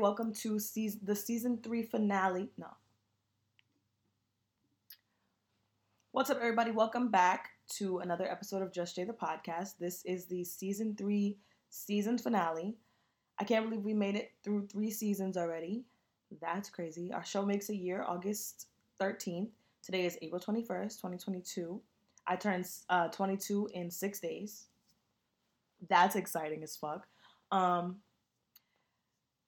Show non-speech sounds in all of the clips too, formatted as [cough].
Welcome to season, the season three finale. No. What's up, everybody? Welcome back to another episode of Just Jay the podcast. This is the season three season finale. I can't believe we made it through three seasons already. That's crazy. Our show makes a year, August 13th. Today is April 21st, 2022. I turned uh, 22 in six days. That's exciting as fuck. Um,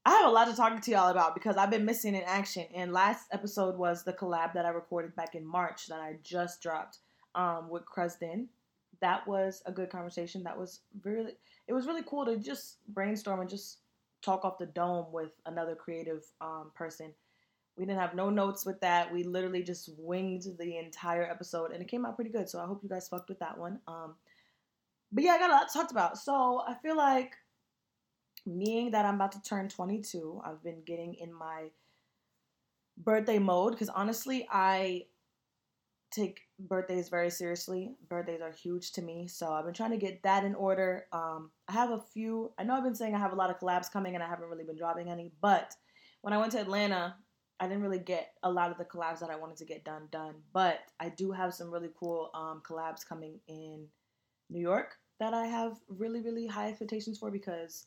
I have a lot to talk to y'all about because I've been missing in action. And last episode was the collab that I recorded back in March that I just dropped um, with Cresden. That was a good conversation. That was really, it was really cool to just brainstorm and just talk off the dome with another creative um, person. We didn't have no notes with that. We literally just winged the entire episode and it came out pretty good. So I hope you guys fucked with that one. Um, but yeah, I got a lot to talk about. So I feel like being that I'm about to turn 22, I've been getting in my birthday mode because honestly, I take birthdays very seriously. Birthdays are huge to me, so I've been trying to get that in order. Um, I have a few. I know I've been saying I have a lot of collabs coming, and I haven't really been dropping any. But when I went to Atlanta, I didn't really get a lot of the collabs that I wanted to get done done. But I do have some really cool um, collabs coming in New York that I have really really high expectations for because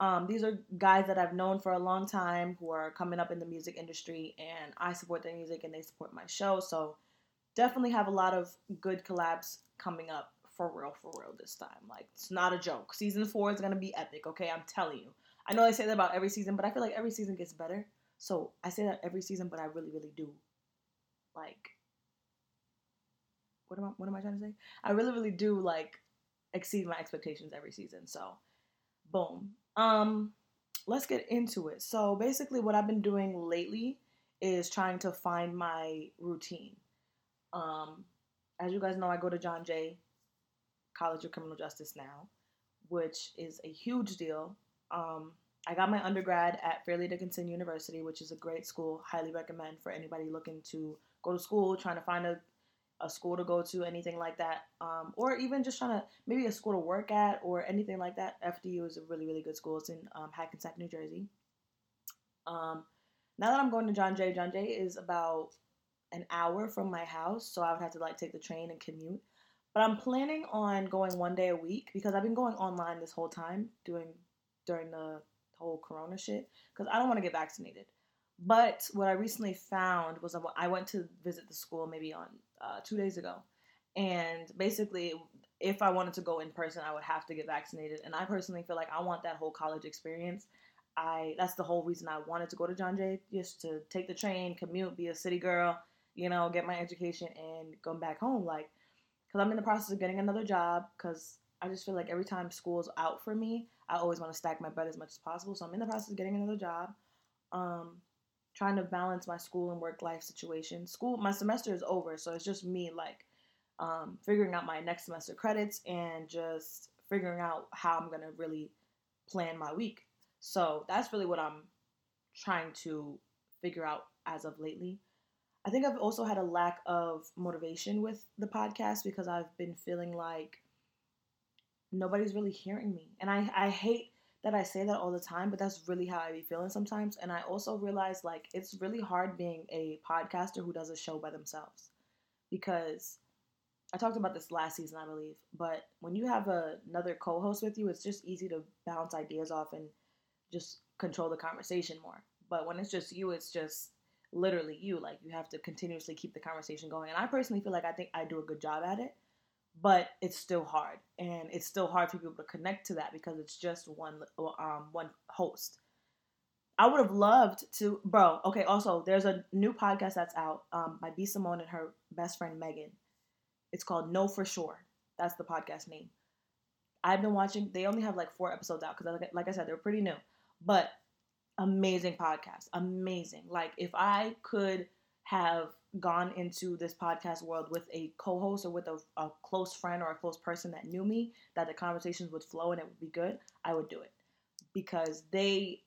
um, these are guys that I've known for a long time who are coming up in the music industry, and I support their music and they support my show. So definitely have a lot of good collabs coming up for real, for real this time. Like it's not a joke. Season four is gonna be epic. Okay, I'm telling you. I know I say that about every season, but I feel like every season gets better. So I say that every season, but I really, really do. Like, what am I? What am I trying to say? I really, really do like exceed my expectations every season. So, boom. Um, let's get into it. So basically, what I've been doing lately is trying to find my routine. Um, as you guys know, I go to John Jay College of Criminal Justice now, which is a huge deal. Um, I got my undergrad at Fairleigh Dickinson University, which is a great school. Highly recommend for anybody looking to go to school, trying to find a a school to go to, anything like that, um, or even just trying to maybe a school to work at or anything like that. FDU is a really really good school. It's in um, Hackensack, New Jersey. Um, now that I'm going to John Jay, John Jay is about an hour from my house, so I would have to like take the train and commute. But I'm planning on going one day a week because I've been going online this whole time doing during the whole Corona shit because I don't want to get vaccinated. But what I recently found was I went to visit the school maybe on uh, two days ago, and basically, if I wanted to go in person, I would have to get vaccinated. And I personally feel like I want that whole college experience. I that's the whole reason I wanted to go to John Jay, just to take the train, commute, be a city girl, you know, get my education, and come back home. Like, because I'm in the process of getting another job. Because I just feel like every time school's out for me, I always want to stack my bread as much as possible. So I'm in the process of getting another job. Um, trying to balance my school and work life situation. School, my semester is over, so it's just me like um, figuring out my next semester credits and just figuring out how I'm gonna really plan my week. So that's really what I'm trying to figure out as of lately. I think I've also had a lack of motivation with the podcast because I've been feeling like nobody's really hearing me. And I, I hate that I say that all the time, but that's really how I be feeling sometimes. And I also realize like it's really hard being a podcaster who does a show by themselves because I talked about this last season, I believe. But when you have a, another co-host with you, it's just easy to bounce ideas off and just control the conversation more. But when it's just you, it's just literally you. Like you have to continuously keep the conversation going. And I personally feel like I think I do a good job at it but it's still hard and it's still hard for people to connect to that because it's just one um one host i would have loved to bro okay also there's a new podcast that's out um by b simone and her best friend megan It's called Know for Sure. That's the podcast name. I've been watching. They only have like four episodes out because, like I said, they're pretty new. But amazing podcast, amazing. Like if I could have gone into this podcast world with a co-host or with a, a close friend or a close person that knew me, that the conversations would flow and it would be good, I would do it because they,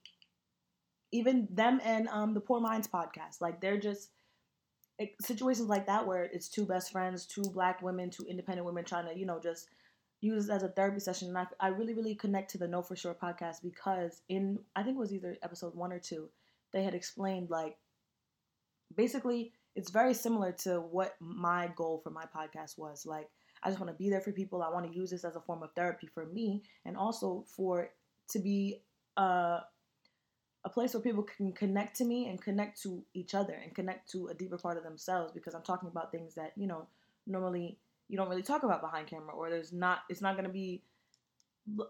even them and um, the Poor Minds podcast, like they're just situations like that where it's two best friends, two black women, two independent women trying to, you know, just use it as a therapy session. And I, I really, really connect to the Know For Sure podcast because in, I think it was either episode one or two, they had explained like, basically, it's very similar to what my goal for my podcast was. Like, I just want to be there for people. I want to use this as a form of therapy for me and also for to be uh a place where people can connect to me and connect to each other and connect to a deeper part of themselves because I'm talking about things that, you know, normally you don't really talk about behind camera or there's not it's not going to be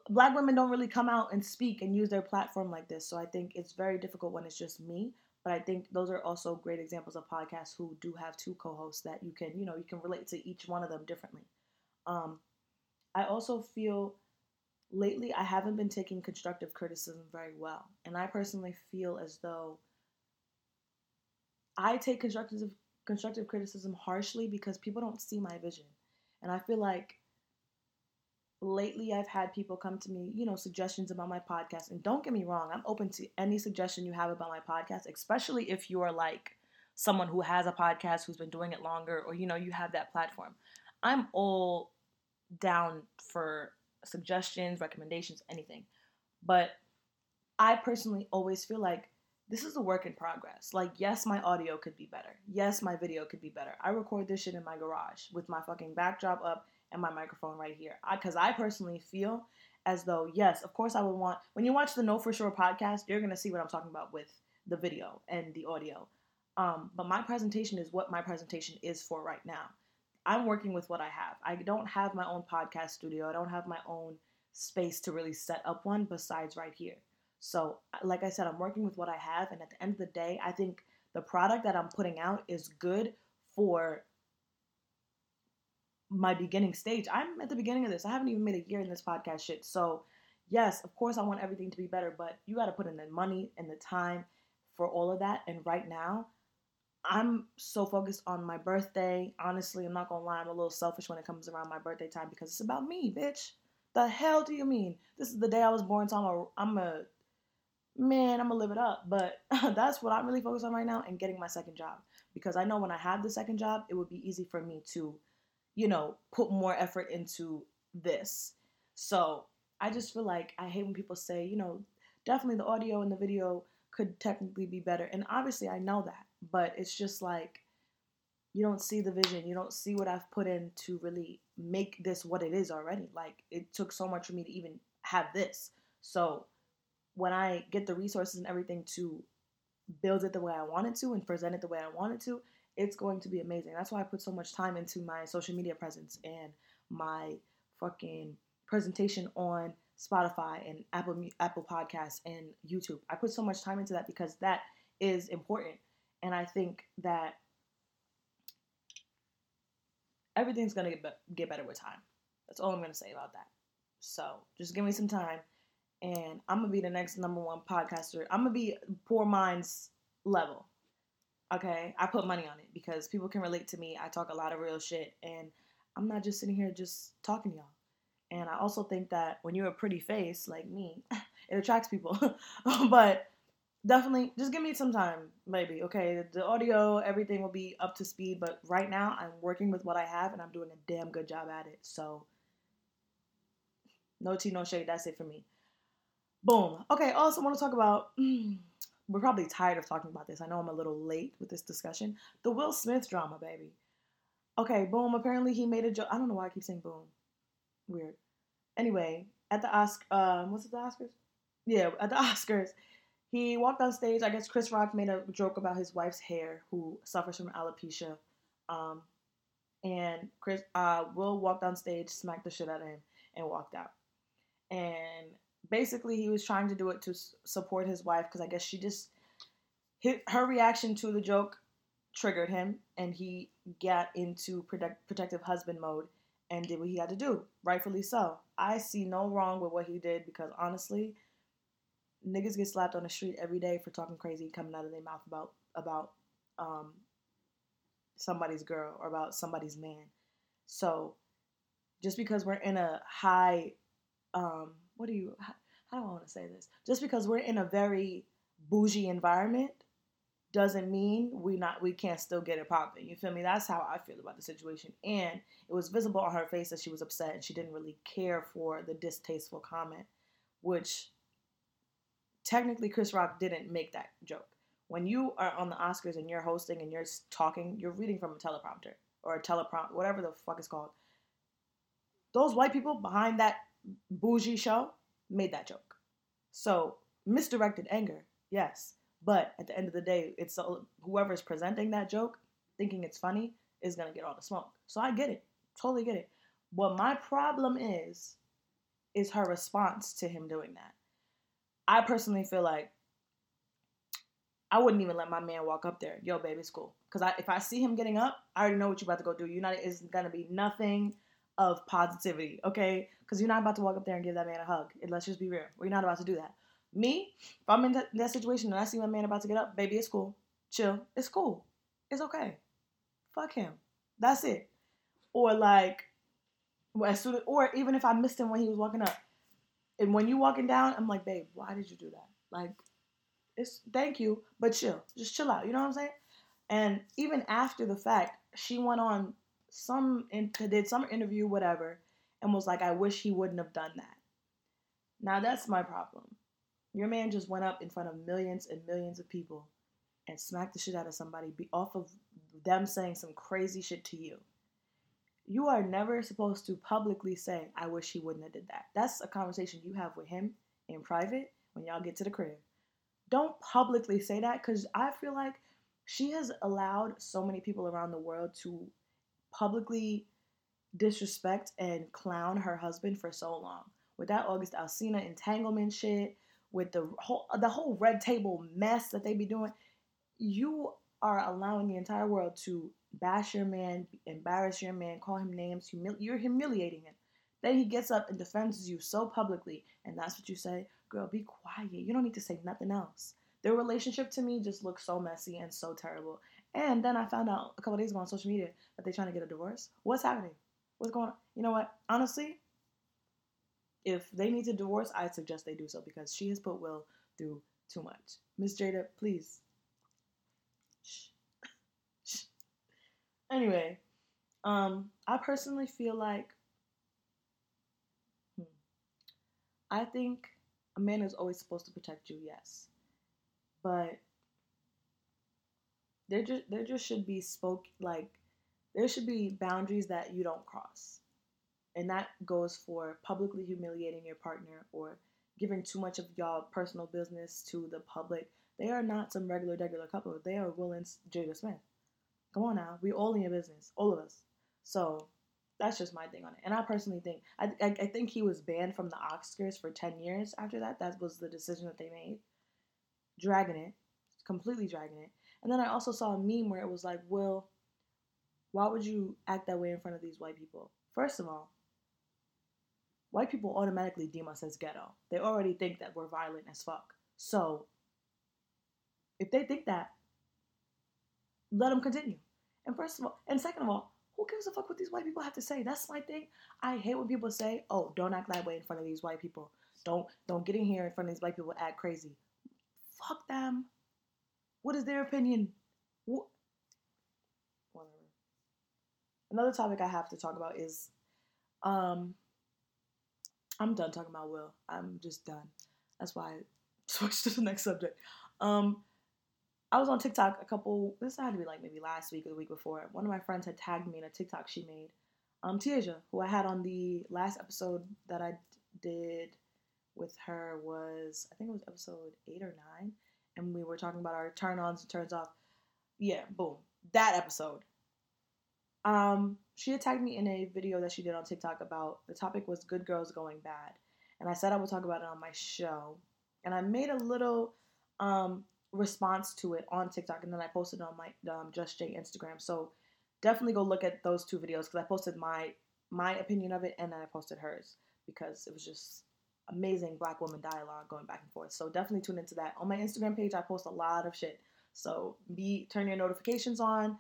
black women don't really come out and speak and use their platform like this. So I think it's very difficult when it's just me, but I think those are also great examples of podcasts who do have two co-hosts that you can, you know, you can relate to each one of them differently. Um I also feel lately I haven't been taking constructive criticism very well. And I personally feel as though I take constructive constructive criticism harshly because people don't see my vision. And I feel like lately I've had people come to me, you know, suggestions about my podcast. And don't get me wrong, I'm open to any suggestion you have about my podcast, especially if you are like someone who has a podcast who's been doing it longer or you know, you have that platform. I'm all down for suggestions, recommendations, anything. But I personally always feel like this is a work in progress. Like, yes, my audio could be better. Yes, my video could be better. I record this shit in my garage with my fucking backdrop up and my microphone right here. Because I, I, personally feel as though, yes, of course, I would want, when you watch the Know For Sure podcast, you're going to see what I'm talking about with the video and the audio. Um, but my presentation is what my presentation is for right now. I'm working with what I have. I don't have my own podcast studio. I don't have my own space to really set up one besides right here. So, like I said, I'm working with what I have. And at the end of the day, I think the product that I'm putting out is good for my beginning stage. I'm at the beginning of this. I haven't even made a year in this podcast shit. So, yes, of course, I want everything to be better, but you got to put in the money and the time for all of that. And right now, I'm so focused on my birthday. Honestly, I'm not gonna lie, I'm a little selfish when it comes around my birthday time because it's about me, bitch. The hell do you mean? This is the day I was born, so I'm a, I'm a man, I'm gonna live it up. But [laughs] that's what I'm really focused on right now and getting my second job because I know when I have the second job, it would be easy for me to, you know, put more effort into this. So I just feel like I hate when people say, you know, definitely the audio and the video could technically be better. And obviously, I know that but it's just like you don't see the vision. You don't see what I've put in to really make this what it is already. Like it took so much for me to even have this. So when I get the resources and everything to build it the way I wanted to and present it the way I wanted to, it's going to be amazing. That's why I put so much time into my social media presence and my fucking presentation on Spotify and Apple Apple Podcasts and YouTube. I put so much time into that because that is important. And I think that everything's going to get, be- get better with time. That's all I'm going to say about that. So just give me some time and I'm going to be the next number one podcaster. I'm going to be Poor Minds level. Okay? I put money on it because people can relate to me. I talk a lot of real shit and I'm not just sitting here just talking to y'all. And I also think that when you're a pretty face like me, [laughs] it attracts people. [laughs] but definitely just give me some time maybe okay the audio everything will be up to speed but right now i'm working with what i have and i'm doing a damn good job at it so no tea no shade that's it for me boom okay also want to talk about [clears throat] we're probably tired of talking about this i know i'm a little late with this discussion the will smith drama baby okay boom apparently he made a joke i don't know why i keep saying boom weird anyway at the oscar um what's it the oscars yeah at the [laughs] oscars he walked on stage. I guess Chris Rock made a joke about his wife's hair, who suffers from alopecia. Um, and Chris uh, Will walked on stage, smacked the shit out of him, and walked out. And basically, he was trying to do it to support his wife because I guess she just her reaction to the joke triggered him, and he got into protect, protective husband mode and did what he had to do. Rightfully so. I see no wrong with what he did because honestly, niggas get slapped on the street every day for talking crazy coming out of their mouth about about um, somebody's girl or about somebody's man. So just because we're in a high um, what do you how, how do I want to say this? Just because we're in a very bougie environment doesn't mean we not we can't still get it popping. You feel me? That's how I feel about the situation. And it was visible on her face that she was upset and she didn't really care for the distasteful comment, which technically Chris Rock didn't make that joke. When you are on the Oscars and you're hosting and you're talking, you're reading from a teleprompter or a teleprompt, whatever the fuck it's called. Those white people behind that bougie show made that joke. So misdirected anger, yes but at the end of the day, it's whoever's presenting that joke, thinking it's funny, is gonna get all the smoke. So I get it, totally get it. What my problem is, is her response to him doing that. I personally feel like I wouldn't even let my man walk up there. Yo, baby, it's cool. Because I, if I see him getting up, I already know what you're about to go do. You're not, it's gonna be nothing of positivity, okay? Because you're not about to walk up there and give that man a hug. Let's just be real. We're not about to do that. Me, if I'm in that, that situation and I see my man about to get up, baby, it's cool. Chill. It's cool. It's okay. Fuck him. That's it. Or like, as soon or even if I missed him when he was walking up, and when you walking down, I'm like, babe, why did you do that? Like, it's thank you, but chill. Just chill out. You know what I'm saying? And even after the fact, she went on some did some interview, whatever, and was like, I wish he wouldn't have done that. Now that's my problem. Your man just went up in front of millions and millions of people and smacked the shit out of somebody be off of them saying some crazy shit to you. You are never supposed to publicly say, I wish he wouldn't have did that. That's a conversation you have with him in private when y'all get to the crib. Don't publicly say that because I feel like she has allowed so many people around the world to publicly disrespect and clown her husband for so long. With that August Alsina entanglement shit, with the whole the whole red table mess that they be doing, you are allowing the entire world to bash your man, embarrass your man, call him names, you're humiliating him. Then he gets up and defends you so publicly, and that's what you say, girl, be quiet. You don't need to say nothing else. Their relationship to me just looks so messy and so terrible. And then I found out a couple days ago on social media that they're trying to get a divorce. What's happening? What's going on? You know what? Honestly, if they need to divorce, I suggest they do so because she has put Will through too much. Miss Jada, please. [laughs] Anyway, um, I personally feel like hmm, I think a man is always supposed to protect you, yes. But there just there just should be spoke like there should be boundaries that you don't cross and that goes for publicly humiliating your partner or giving too much of y'all personal business to the public. They are not some regular, regular couple. They are Will and Jada Smith. Come on now, we all in your business, all of us. So that's just my thing on it. And I personally think I, I, I think he was banned from the Oscars for ten years after that. That was the decision that they made, dragging it, completely dragging it. And then I also saw a meme where it was like, Will, why would you act that way in front of these white people? First of all, white people automatically deem us as ghetto. They already think that we're violent as fuck. So, if they think that, let them continue. And first of all, and second of all, who gives a fuck what these white people have to say? That's my thing. I hate when people say, "Oh, don't act that way in front of these white people. Don't don't get in here in front of these white people act crazy." Fuck them. What is their opinion? What? Whatever. Another topic I have to talk about is um I'm done talking about Will. I'm just done. That's why I [laughs] switched to the next subject. Um, I was on TikTok a couple. This had to be like maybe last week or the week before. One of my friends had tagged me in a TikTok she made. Um, Tiaja, who I had on the last episode that I did with her was I think it was episode eight or nine, and we were talking about our turn ons and turns off. Yeah, boom, that episode. Um, she attacked me in a video that she did on TikTok about the topic was good girls going bad. And I said I would talk about it on my show. And I made a little um, response to it on TikTok and then I posted on my um, Just J Instagram. So definitely go look at those two videos because I posted my my opinion of it and then I posted hers because it was just amazing black woman dialogue going back and forth. So definitely tune into that. On my Instagram page, I post a lot of shit. So be turn your notifications on,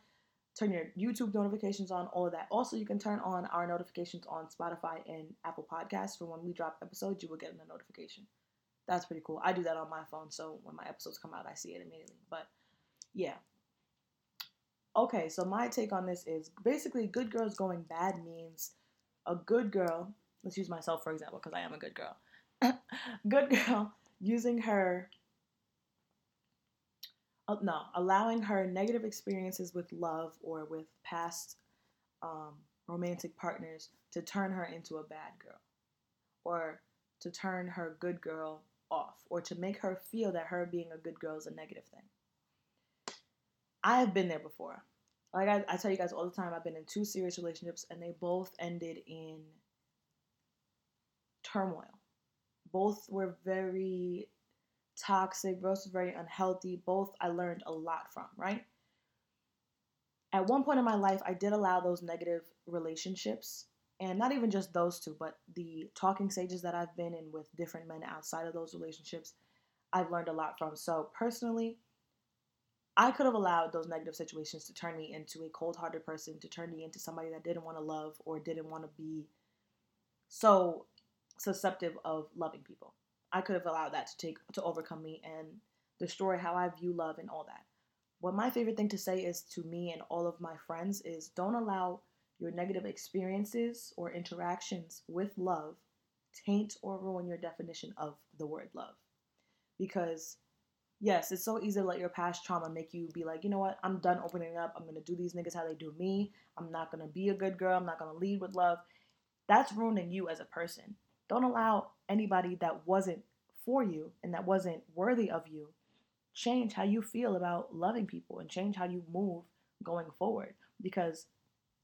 turn your YouTube notifications on, all of that. Also, you can turn on our notifications on Spotify and Apple Podcasts for when we drop episodes, you will get a notification. That's pretty cool. I do that on my phone, so when my episodes come out, I see it immediately. But yeah. Okay, so my take on this is basically good girls going bad means a good girl, let's use myself for example, because I am a good girl. [laughs] good girl using her uh, no, allowing her negative experiences with love or with past um, romantic partners to turn her into a bad girl or to turn her good girl off or to make her feel that her being a good girl is a negative thing. I have been there before. Like I, I tell you guys all the time, I've been in two serious relationships and they both ended in turmoil. Both were very toxic, both was very unhealthy. Both I learned a lot from, right? At one point in my life, I did allow those negative relationships, and not even just those two, but the talking stages that I've been in with different men outside of those relationships, I've learned a lot from. So, personally, I could have allowed those negative situations to turn me into a cold hearted person, to turn me into somebody that didn't want to love or didn't want to be so susceptible of loving people. I could have allowed that to take to overcome me and destroy how I view love and all that. What my favorite thing to say is to me and all of my friends is don't allow your negative experiences or interactions with love taint or ruin your definition of the word love. Because yes, it's so easy to let your past trauma make you be like, you know what, I'm done opening up. I'm gonna do these niggas how they do me. I'm not gonna be a good girl. I'm not gonna lead with love. That's ruining you as a person. Don't allow anybody that wasn't for you and that wasn't worthy of you change how you feel about loving people and change how you move going forward. Because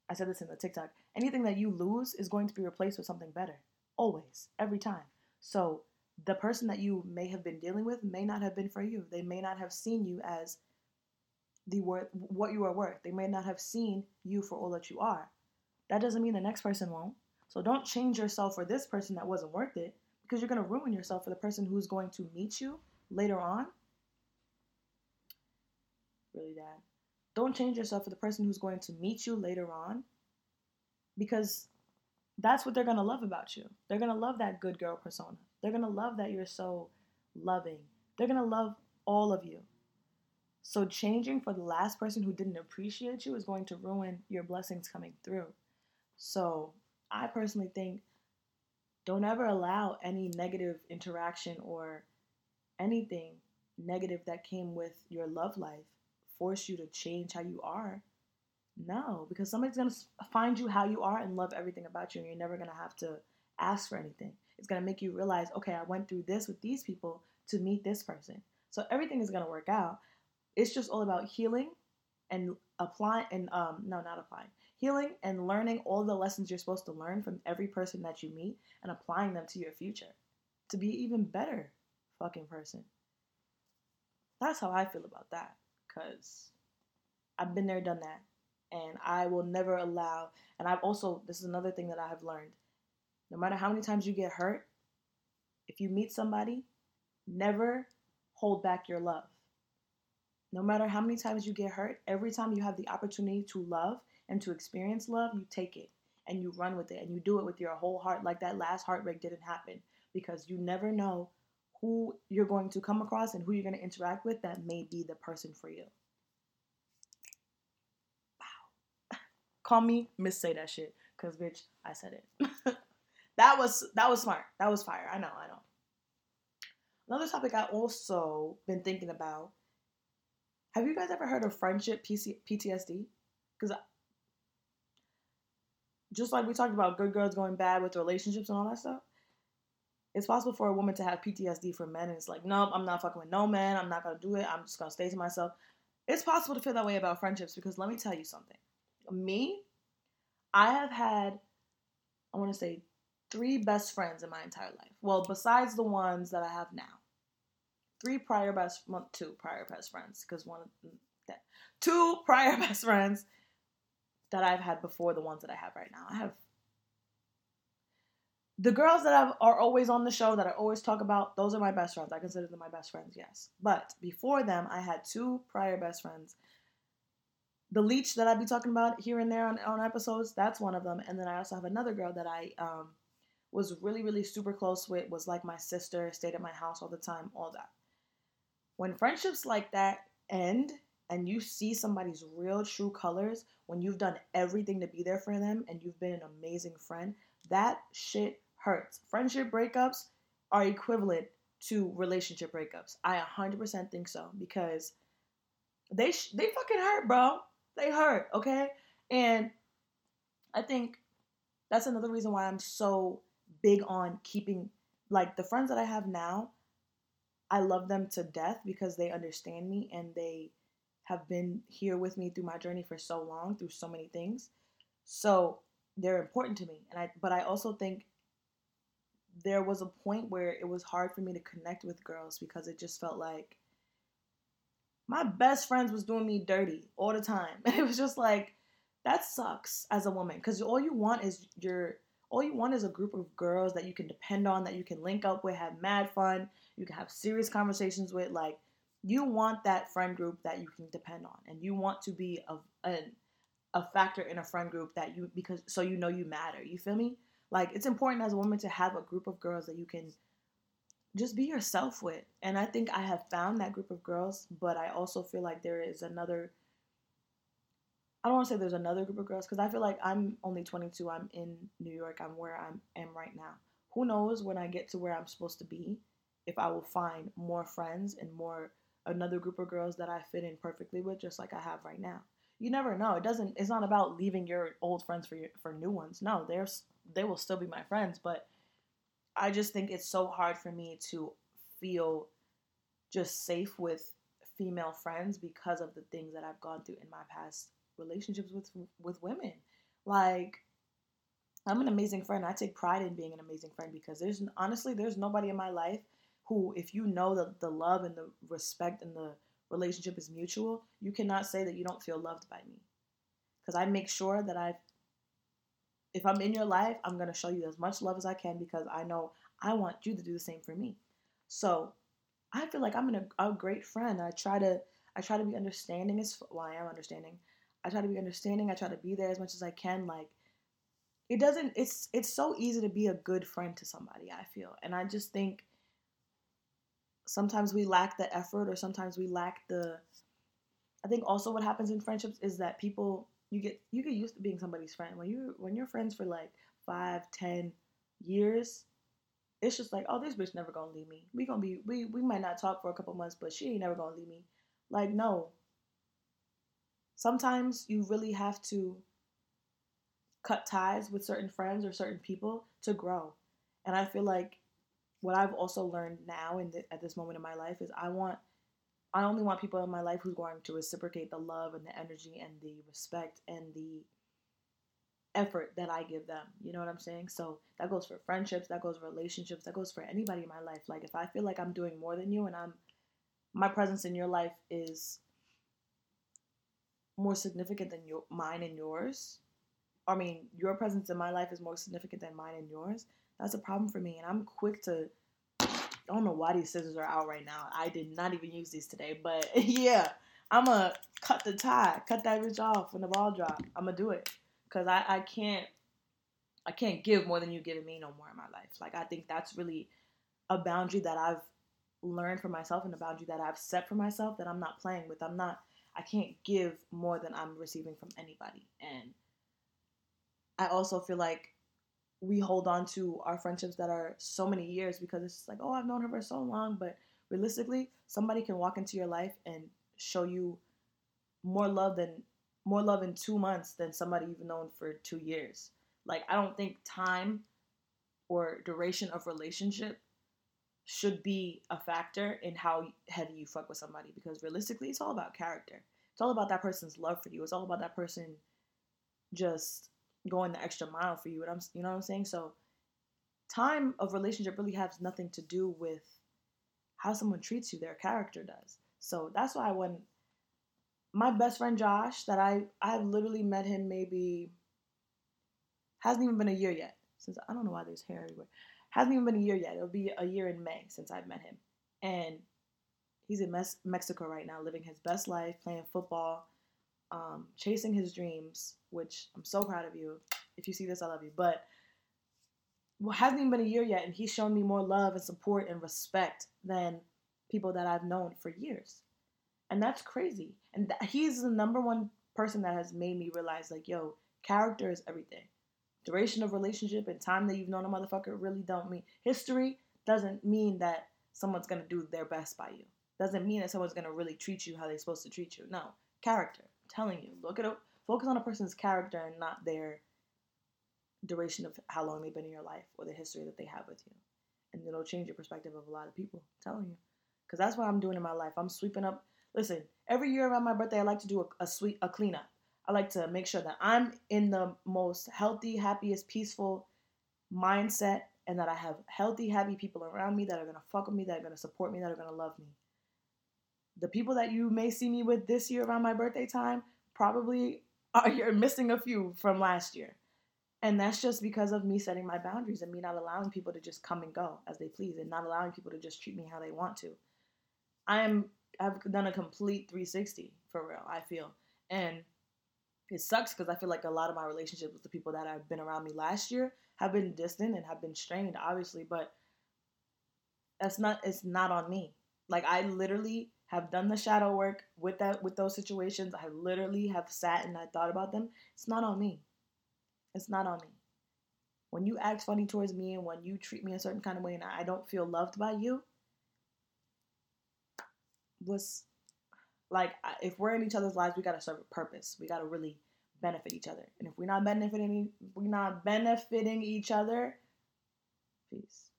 I said this in the TikTok anything that you lose is going to be replaced with something better. Always, every time. So the person that you may have been dealing with may not have been for you. They may not have seen you as the worth what you are worth. They may not have seen you for all that you are. That doesn't mean the next person won't. So don't change yourself for this person that wasn't worth it because you're going to ruin yourself for the person who's going to meet you later on. Really bad. Don't change yourself for the person who's going to meet you later on because that's what they're going to love about you. They're going to love that good girl persona. They're going to love that you're so loving. They're going to love all of you. So changing for the last person who didn't appreciate you is going to ruin your blessings coming through. So I personally think don't ever allow any negative interaction or anything negative that came with your love life force you to change how you are. No, because somebody's going to find you how you are and love everything about you, and you're never going to have to ask for anything. It's going to make you realize, okay, I went through this with these people to meet this person. So everything is going to work out. It's just all about healing and applying, and um, no, not applying, healing and learning all the lessons you're supposed to learn from every person that you meet and applying them to your future to be even better fucking person. That's how I feel about that cuz I've been there done that and I will never allow and I've also this is another thing that I have learned. No matter how many times you get hurt, if you meet somebody, never hold back your love. No matter how many times you get hurt, every time you have the opportunity to love and to experience love, you take it and you run with it and you do it with your whole heart. Like that last heartbreak didn't happen because you never know who you're going to come across and who you're going to interact with that may be the person for you. Wow. [laughs] Call me Miss Say That Shit because, bitch, I said it. [laughs] that was that was smart. That was fire. I know, I know. Another topic I also been thinking about. Have you guys ever heard of friendship PC- PTSD? Because just like we talked about good girls going bad with relationships and all that stuff, it's possible for a woman to have PTSD for men. And it's like, nope, I'm not fucking with no man. I'm not going to do it. I'm just going to stay to myself. It's possible to feel that way about friendships because let me tell you something. Me, I have had, I want to say, three best friends in my entire life. Well, besides the ones that I have now. Three prior best, two prior best friends because one, that, two prior [laughs] best friends that I've had before the ones that I have right now. I have the girls that I've, are always on the show that I always talk about. Those are my best friends. I consider them my best friends. Yes, but before them, I had two prior best friends. The leech that I'd be talking about here and there on, on episodes, that's one of them. And then I also have another girl that I um, was really, really super close with, was like my sister, stayed at my house all the time, all that. When friendships like that end and you see somebody's real true colors, when you've done everything to be there for them and you've been an amazing friend, that shit hurts. Friendship breakups are equivalent to relationship breakups. I 100% think so because they sh- they fucking hurt, bro. They hurt, okay? And I think that's another reason why I'm so big on keeping like the friends that I have now. I love them to death because they understand me and they have been here with me through my journey for so long, through so many things. So they're important to me. And I but I also think there was a point where it was hard for me to connect with girls because it just felt like my best friends was doing me dirty all the time. And [laughs] it was just like that sucks as a woman cuz all you want is your all you want is a group of girls that you can depend on, that you can link up with, have mad fun, you can have serious conversations with. Like, you want that friend group that you can depend on, and you want to be a, a, a factor in a friend group that you, because so you know you matter. You feel me? Like, it's important as a woman to have a group of girls that you can just be yourself with. And I think I have found that group of girls, but I also feel like there is another I don't want to say there's another group of girls because I feel like I'm only 22. I'm in New York. I'm where I am right now. Who knows when I get to where I'm supposed to be, if I will find more friends and more another group of girls that I fit in perfectly with, just like I have right now. You never know. It doesn't. It's not about leaving your old friends for your, for new ones. No, there's they will still be my friends, but I just think it's so hard for me to feel just safe with female friends because of the things that I've gone through in my past relationships with with women. Like I'm an amazing friend. I take pride in being an amazing friend because there's honestly there's nobody in my life who if you know that the love and the respect and the relationship is mutual, you cannot say that you don't feel loved by me. Cuz I make sure that I if I'm in your life, I'm going to show you as much love as I can because I know I want you to do the same for me. So, I feel like I'm a great friend. I try to I try to be understanding as well, I am understanding. I try to be understanding. I try to be there as much as I can. Like it doesn't. It's it's so easy to be a good friend to somebody. I feel, and I just think sometimes we lack the effort, or sometimes we lack the. I think also what happens in friendships is that people you get you get used to being somebody's friend when you when you're friends for like five, ten years. It's just like, oh, this bitch never gonna leave me. We gonna be we we might not talk for a couple months, but she ain't never gonna leave me. Like, no, sometimes you really have to cut ties with certain friends or certain people to grow. And I feel like what I've also learned now and at this moment in my life is I want I only want people in my life who's going to reciprocate the love and the energy and the respect and the effort that I give them. You know what I'm saying? So that goes for friendships, that goes for relationships, that goes for anybody in my life. Like if I feel like I'm doing more than you and I'm my presence in your life is more significant than your mine and yours, I mean, your presence in my life is more significant than mine and yours, that's a problem for me. And I'm quick to, I don't know why these scissors are out right now. I did not even use these today, but [laughs] yeah, I'm to cut the tie, cut that bitch off when the ball drop. I'm to do it. Because I, I can't, I can't give more than you giving me no more in my life. Like, I think that's really a boundary that I've learned for myself and a boundary that I've set for myself that I'm not playing with. I'm not I can't give more than I'm receiving from anybody. And I also feel like we hold on to our friendships that are so many years because it's like, oh, I've known her for so long. But realistically, somebody can walk into your life and show you more love than more love in two months than somebody you've known for two years. Like I don't think time or duration of relationship should be a factor in how heavy you fuck with somebody because realistically, it's all about character. It's all about that person's love for you. It's all about that person just going the extra mile for you. And I'm, you know what I'm saying? So, time of relationship really has nothing to do with how someone treats you. Their character does. So that's why when my best friend Josh, that I I've literally met him maybe hasn't even been a year yet since I don't know why there's hair everywhere. Hasn't even been a year yet. It'll be a year in May since I've met him, and he's in Mexico right now, living his best life, playing football, um, chasing his dreams. Which I'm so proud of you. If you see this, I love you. But well, hasn't even been a year yet, and he's shown me more love and support and respect than people that I've known for years. And that's crazy. And th- he's the number one person that has made me realize, like, yo, character is everything. Duration of relationship and time that you've known a motherfucker really don't mean history doesn't mean that someone's gonna do their best by you. Doesn't mean that someone's gonna really treat you how they're supposed to treat you. No, character. Telling you, look at a Focus on a person's character and not their duration of how long they've been in your life or the history that they have with you. And it'll change your perspective of a lot of people. I'm telling you. Because that's what I'm doing in my life. I'm sweeping up. Listen, every year around my birthday, I like to do a, a sweep, a cleanup. I like to make sure that I'm in the most healthy, happiest, peaceful mindset and that I have healthy, happy people around me that are gonna fuck with me, that are gonna support me, that are gonna love me. The people that you may see me with this year around my birthday time probably [laughs] are you're missing a few from last year. And that's just because of me setting my boundaries and me not allowing people to just come and go as they please and not allowing people to just treat me how they want to. I am I've done a complete 360 for real, I feel. And it sucks because I feel like a lot of my relationships with the people that have been around me last year have been distant and have been strained, obviously, but that's not it's not on me. Like I literally have done the shadow work with that with those situations. I literally have sat and I thought about them. It's not on me. It's not on me. When you act funny towards me and when you treat me a certain kind of way and I don't feel loved by you, was like if we're in each other's lives, we gotta serve a purpose. We gotta really benefit each other. And if we're not benefiting, we're not benefiting each other. Peace.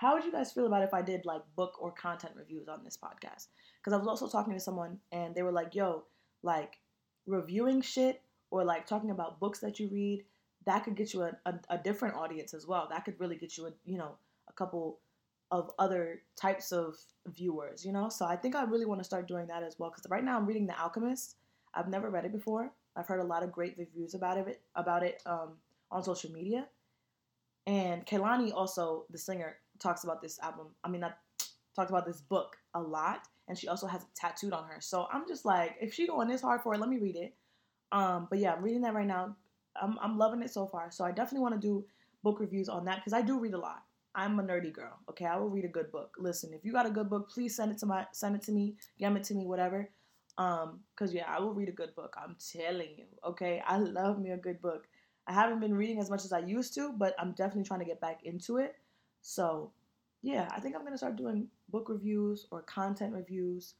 How would you guys feel about if I did like book or content reviews on this podcast? Because I was also talking to someone and they were like, "Yo, like reviewing shit or like talking about books that you read, that could get you a, a, a different audience as well. That could really get you a you know a couple of other types of viewers, you know? So I think I really want to start doing that as well because right now I'm reading The Alchemist. I've never read it before. I've heard a lot of great reviews about it about it um, on social media. And Kehlani also, the singer, talks about this album. I mean, I talked about this book a lot, and she also has it tattooed on her. So I'm just like, if she going this hard for it, let me read it. Um, but yeah, I'm reading that right now. I'm, I'm loving it so far. So I definitely want to do book reviews on that because I do read a lot. I'm a nerdy girl. Okay, I will read a good book. Listen, if you got a good book, please send it to my send it to me, gem it to me, whatever. Um, cause yeah, I will read a good book. I'm telling you. Okay, I love me a good book. I haven't been reading as much as I used to, but I'm definitely trying to get back into it. So yeah, I think I'm gonna start doing book reviews or content reviews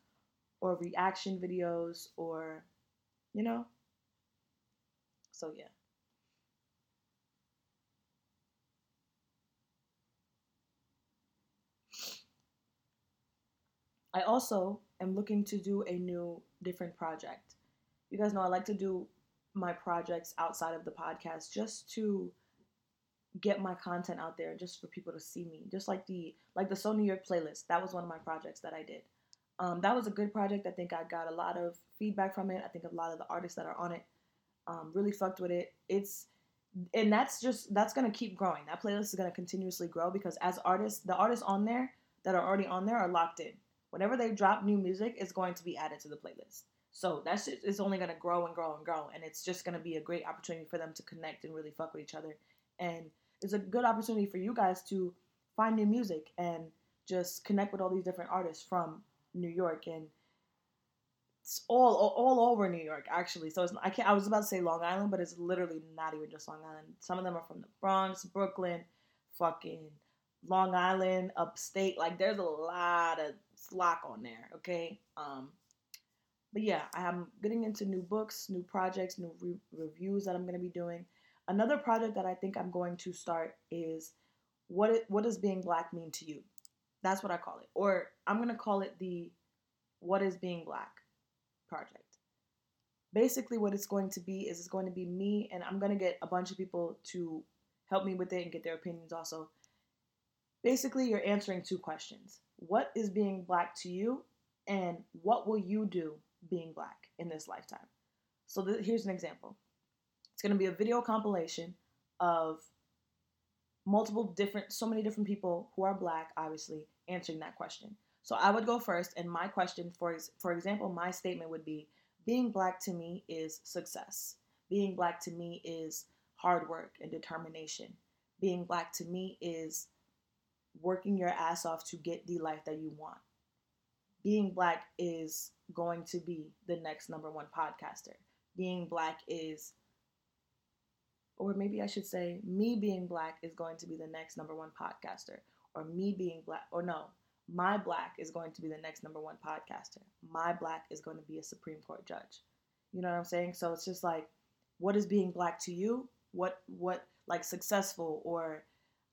or reaction videos or you know. So yeah. I also am looking to do a new, different project. You guys know I like to do my projects outside of the podcast just to get my content out there just for people to see me. Just like the like the so new york playlist that was one of my projects that i did. Um, that was a good project. I think i got a lot of feedback from it. I think a lot of the artists that are on it um, really fucked with it. It's and that's just that's gonna keep growing. That playlist is gonna continuously grow because as artists the artists on there that are already on there are locked in. Whenever they drop new music, it's going to be added to the playlist. So that's just, it's only to grow and grow and grow, and it's just to be a great opportunity for them to connect and really fuck with each other. And it's a good opportunity for you guys to find new music and just connect with all these different artists from New York and it's all all over New York actually. So I can't I was about to say Long Island, but it's literally not even just Long Island. Some of them are from the Bronx, Brooklyn, fucking Long Island, upstate. Like there's a lot of flock on there, okay? Um, but yeah, I'm getting into new books, new projects, new re- reviews that I'm to be doing. Another project that I think I'm going to start is what it, what does being black mean to you? That's what I call it. Or I'm going to call it the what is being black project. Basically what it's going to be is it's going to be me and I'm going to get a bunch of people to help me with it and get their opinions also. Basically, you're answering two questions what is being black to you and what will you do being black in this lifetime. So th- here's an example. It's going to be a video compilation of multiple different, so many different people who are black, obviously, answering that question. So I would go first, and my question, for for example, my statement would be: Being black to me is success. Being black to me is hard work and determination. Being black to me is working your ass off to get the life that you want. Being black is going to be the next number one podcaster. Being black is or maybe I should say, me being black is going to be the next number one podcaster, or me being black, or no, my black is going to be the next number one podcaster. My black is going to be a Supreme Court judge. You know what I'm saying? So it's just like, what is being black to you? What what like successful or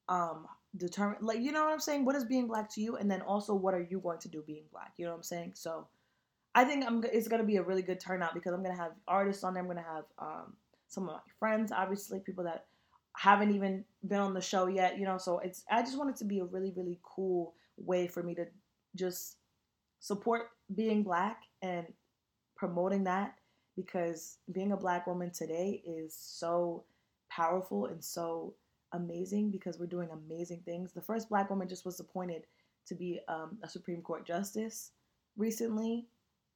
um determined like you know what I'm saying? What is being black to you? And then also what are you going to do being black? You know what I'm saying? So I think I'm it's gonna be a really good turnout because I'm gonna have artists on there. I'm gonna have um some of my friends, obviously, people that haven't even been on the show yet, you know. So it's I just want it to be a really, really cool way for me to just support being black and promoting that because being a black woman today is so powerful and so amazing because we're doing amazing things. The first black woman just was appointed to be um, a Supreme Court justice recently.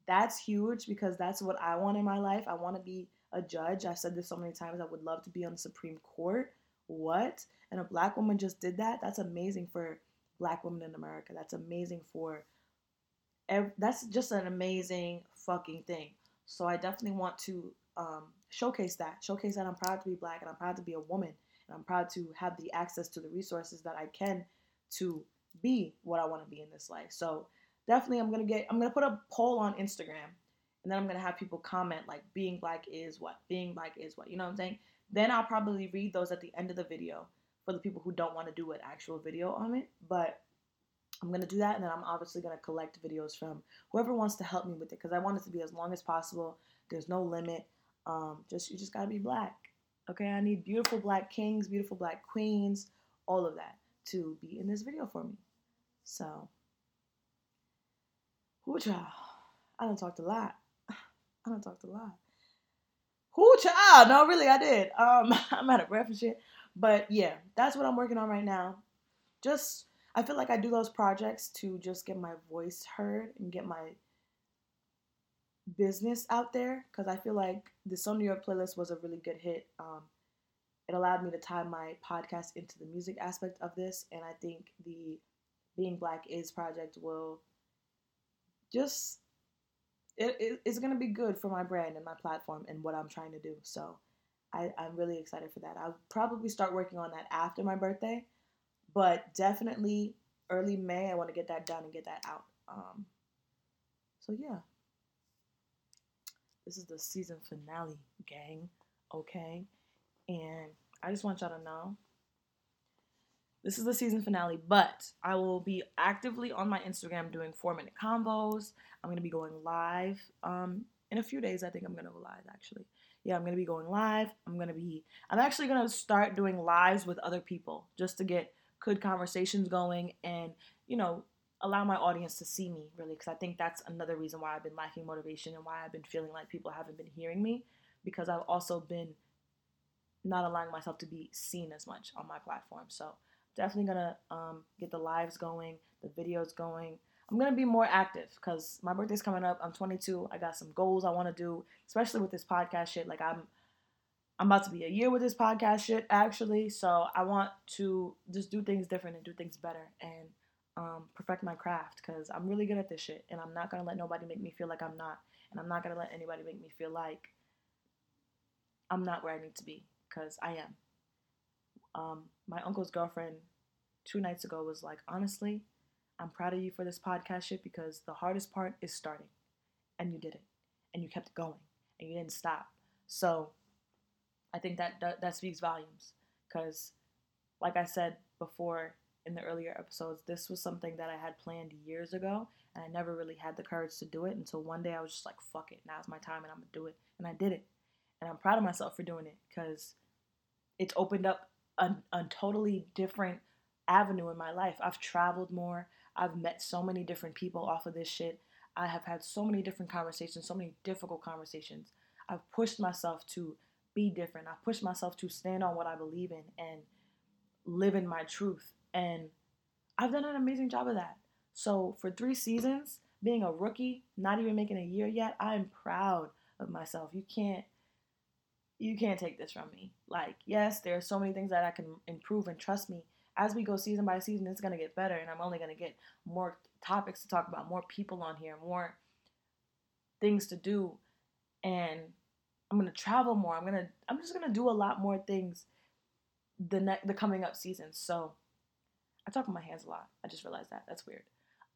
That's huge because that's what I want in my life. I want to be a judge. I've said this so many times. I would love to be on the Supreme Court. What? And a black woman just did that. That's amazing for black women in America. That's amazing for. That's just an amazing fucking thing. So I definitely want to um, showcase that. Showcase that I'm proud to be black and I'm proud to be a woman and I'm proud to have the access to the resources that I can to be what I want to be in this life. So definitely I'm gonna get I'm gonna put a poll on Instagram and then I'm gonna have people comment like being black is what, being black is what, you know what I'm saying? Then I'll probably read those at the end of the video for the people who don't want to do an actual video on it. But I'm gonna do that, and then I'm obviously gonna collect videos from whoever wants to help me with it because I want it to be as long as possible. There's no limit. Um, just you just gotta be black. Okay, I need beautiful black kings, beautiful black queens, all of that to be in this video for me. So, child, I don't talked a lot. I don't talk a lot. Who child? No, really, I did. Um, [laughs] I'm out of breath and shit. But yeah, that's what I'm working on right now. Just I feel like I do those projects to just get my voice heard and get my business out there because I feel like the So New York playlist was a really good hit. Um, it allowed me to tie my podcast into the music aspect of this, and I think the Being Black Is project will just it, it, it's going to be good for my brand and my platform and what I'm trying to do. So I, I'm really excited for that. I'll probably start working on that after my birthday, but definitely early May, I want to get that done and get that out. Um, so yeah, this is the season finale, gang. Okay, and I just want y'all to know this is the season finale, but I will be actively on my Instagram doing four minute combos. I'm gonna be going live um, in a few days. I think I'm gonna go live actually. Yeah, I'm gonna be going live. I'm gonna be. I'm actually gonna start doing lives with other people just to get good conversations going and you know allow my audience to see me really because I think that's another reason why I've been lacking motivation and why I've been feeling like people haven't been hearing me because I've also been not allowing myself to be seen as much on my platform. So definitely gonna um, get the lives going, the videos going. I'm gonna be more active because my birthday's coming up. I'm 22. I got some goals I want to do, especially with this podcast shit. Like I'm, I'm about to be a year with this podcast shit actually. So I want to just do things different and do things better and um, perfect my craft because I'm really good at this shit and I'm not gonna let nobody make me feel like I'm not, and I'm not gonna let anybody make me feel like I'm not where I need to be because I am. Um, my uncle's girlfriend two nights ago was like, honestly, I'm proud of you for this podcast shit because the hardest part is starting. And you did it. And you kept going. And you didn't stop. So I think that that, that speaks volumes. Because, like I said before in the earlier episodes, this was something that I had planned years ago. And I never really had the courage to do it until one day I was just like, fuck it. Now's my time and I'm to do it. And I did it. And I'm proud of myself for doing it because it's opened up a, a totally different avenue in my life. I've traveled more. I've met so many different people off of this shit. I have had so many different conversations, so many difficult conversations. I've pushed myself to be different. I've pushed myself to stand on what I believe in and live in my truth. And I've done an amazing job of that. So for three seasons, being a rookie, not even making a year yet, I'm proud of myself. You can't you can't take this from me. Like, yes, there are so many things that I can improve and trust me. As we go season by season, it's gonna get better and I'm only gonna get more topics to talk about, more people on here, more things to do. And I'm gonna travel more. I'm gonna I'm just gonna do a lot more things the ne- the coming up seasons. So I talk with my hands a lot. I just realized that. That's weird.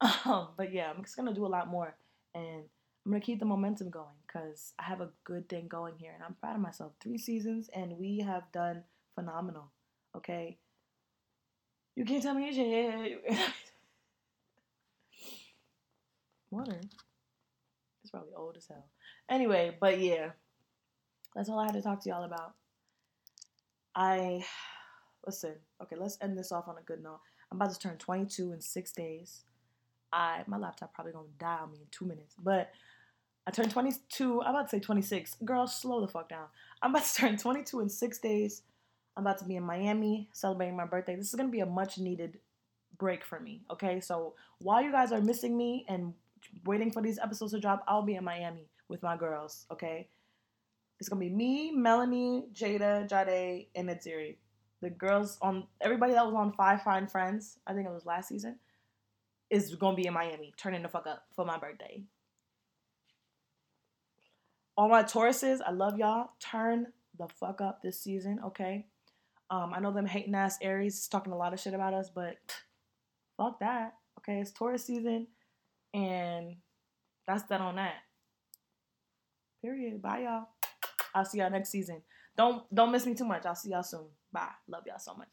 [laughs] Um, but yeah, I'm just gonna do a lot more, and I'm gonna keep the momentum going because I have a good thing going here, and I'm proud of myself. Three seasons, and we have done phenomenal. Okay, you can't tell me shit. Water. It's probably old as hell. Anyway, but yeah, that's all I had to talk to y'all about. I listen. Okay, let's end this off on a good note. I'm about to turn 22 in six days. I my laptop probably gonna die on me in two minutes, but I turned 22. I'm about to say 26. Girl, slow the fuck down. I'm about to [laughs] turn 22 in six days. I'm about to be in Miami celebrating my birthday. This is gonna be a much needed break for me. Okay, so while you guys are missing me and waiting for these episodes to drop, I'll be in Miami with my girls. Okay, it's gonna be me, Melanie, Jada, Jade, and Nadziri. The girls on everybody that was on Five Fine Friends. I think it was last season is gonna be in Miami, turning the fuck up for my birthday. All my Tauruses, I love y'all. Turn the fuck up this season, okay? Um, I know them hating ass Aries talking a lot of shit about us, but [tsk] fuck that. Okay, it's Taurus season, and that's that on that. Period. Bye y'all. I'll see y'all next season. Don't don't miss me too much. I'll see y'all soon. Bye. Love y'all so much.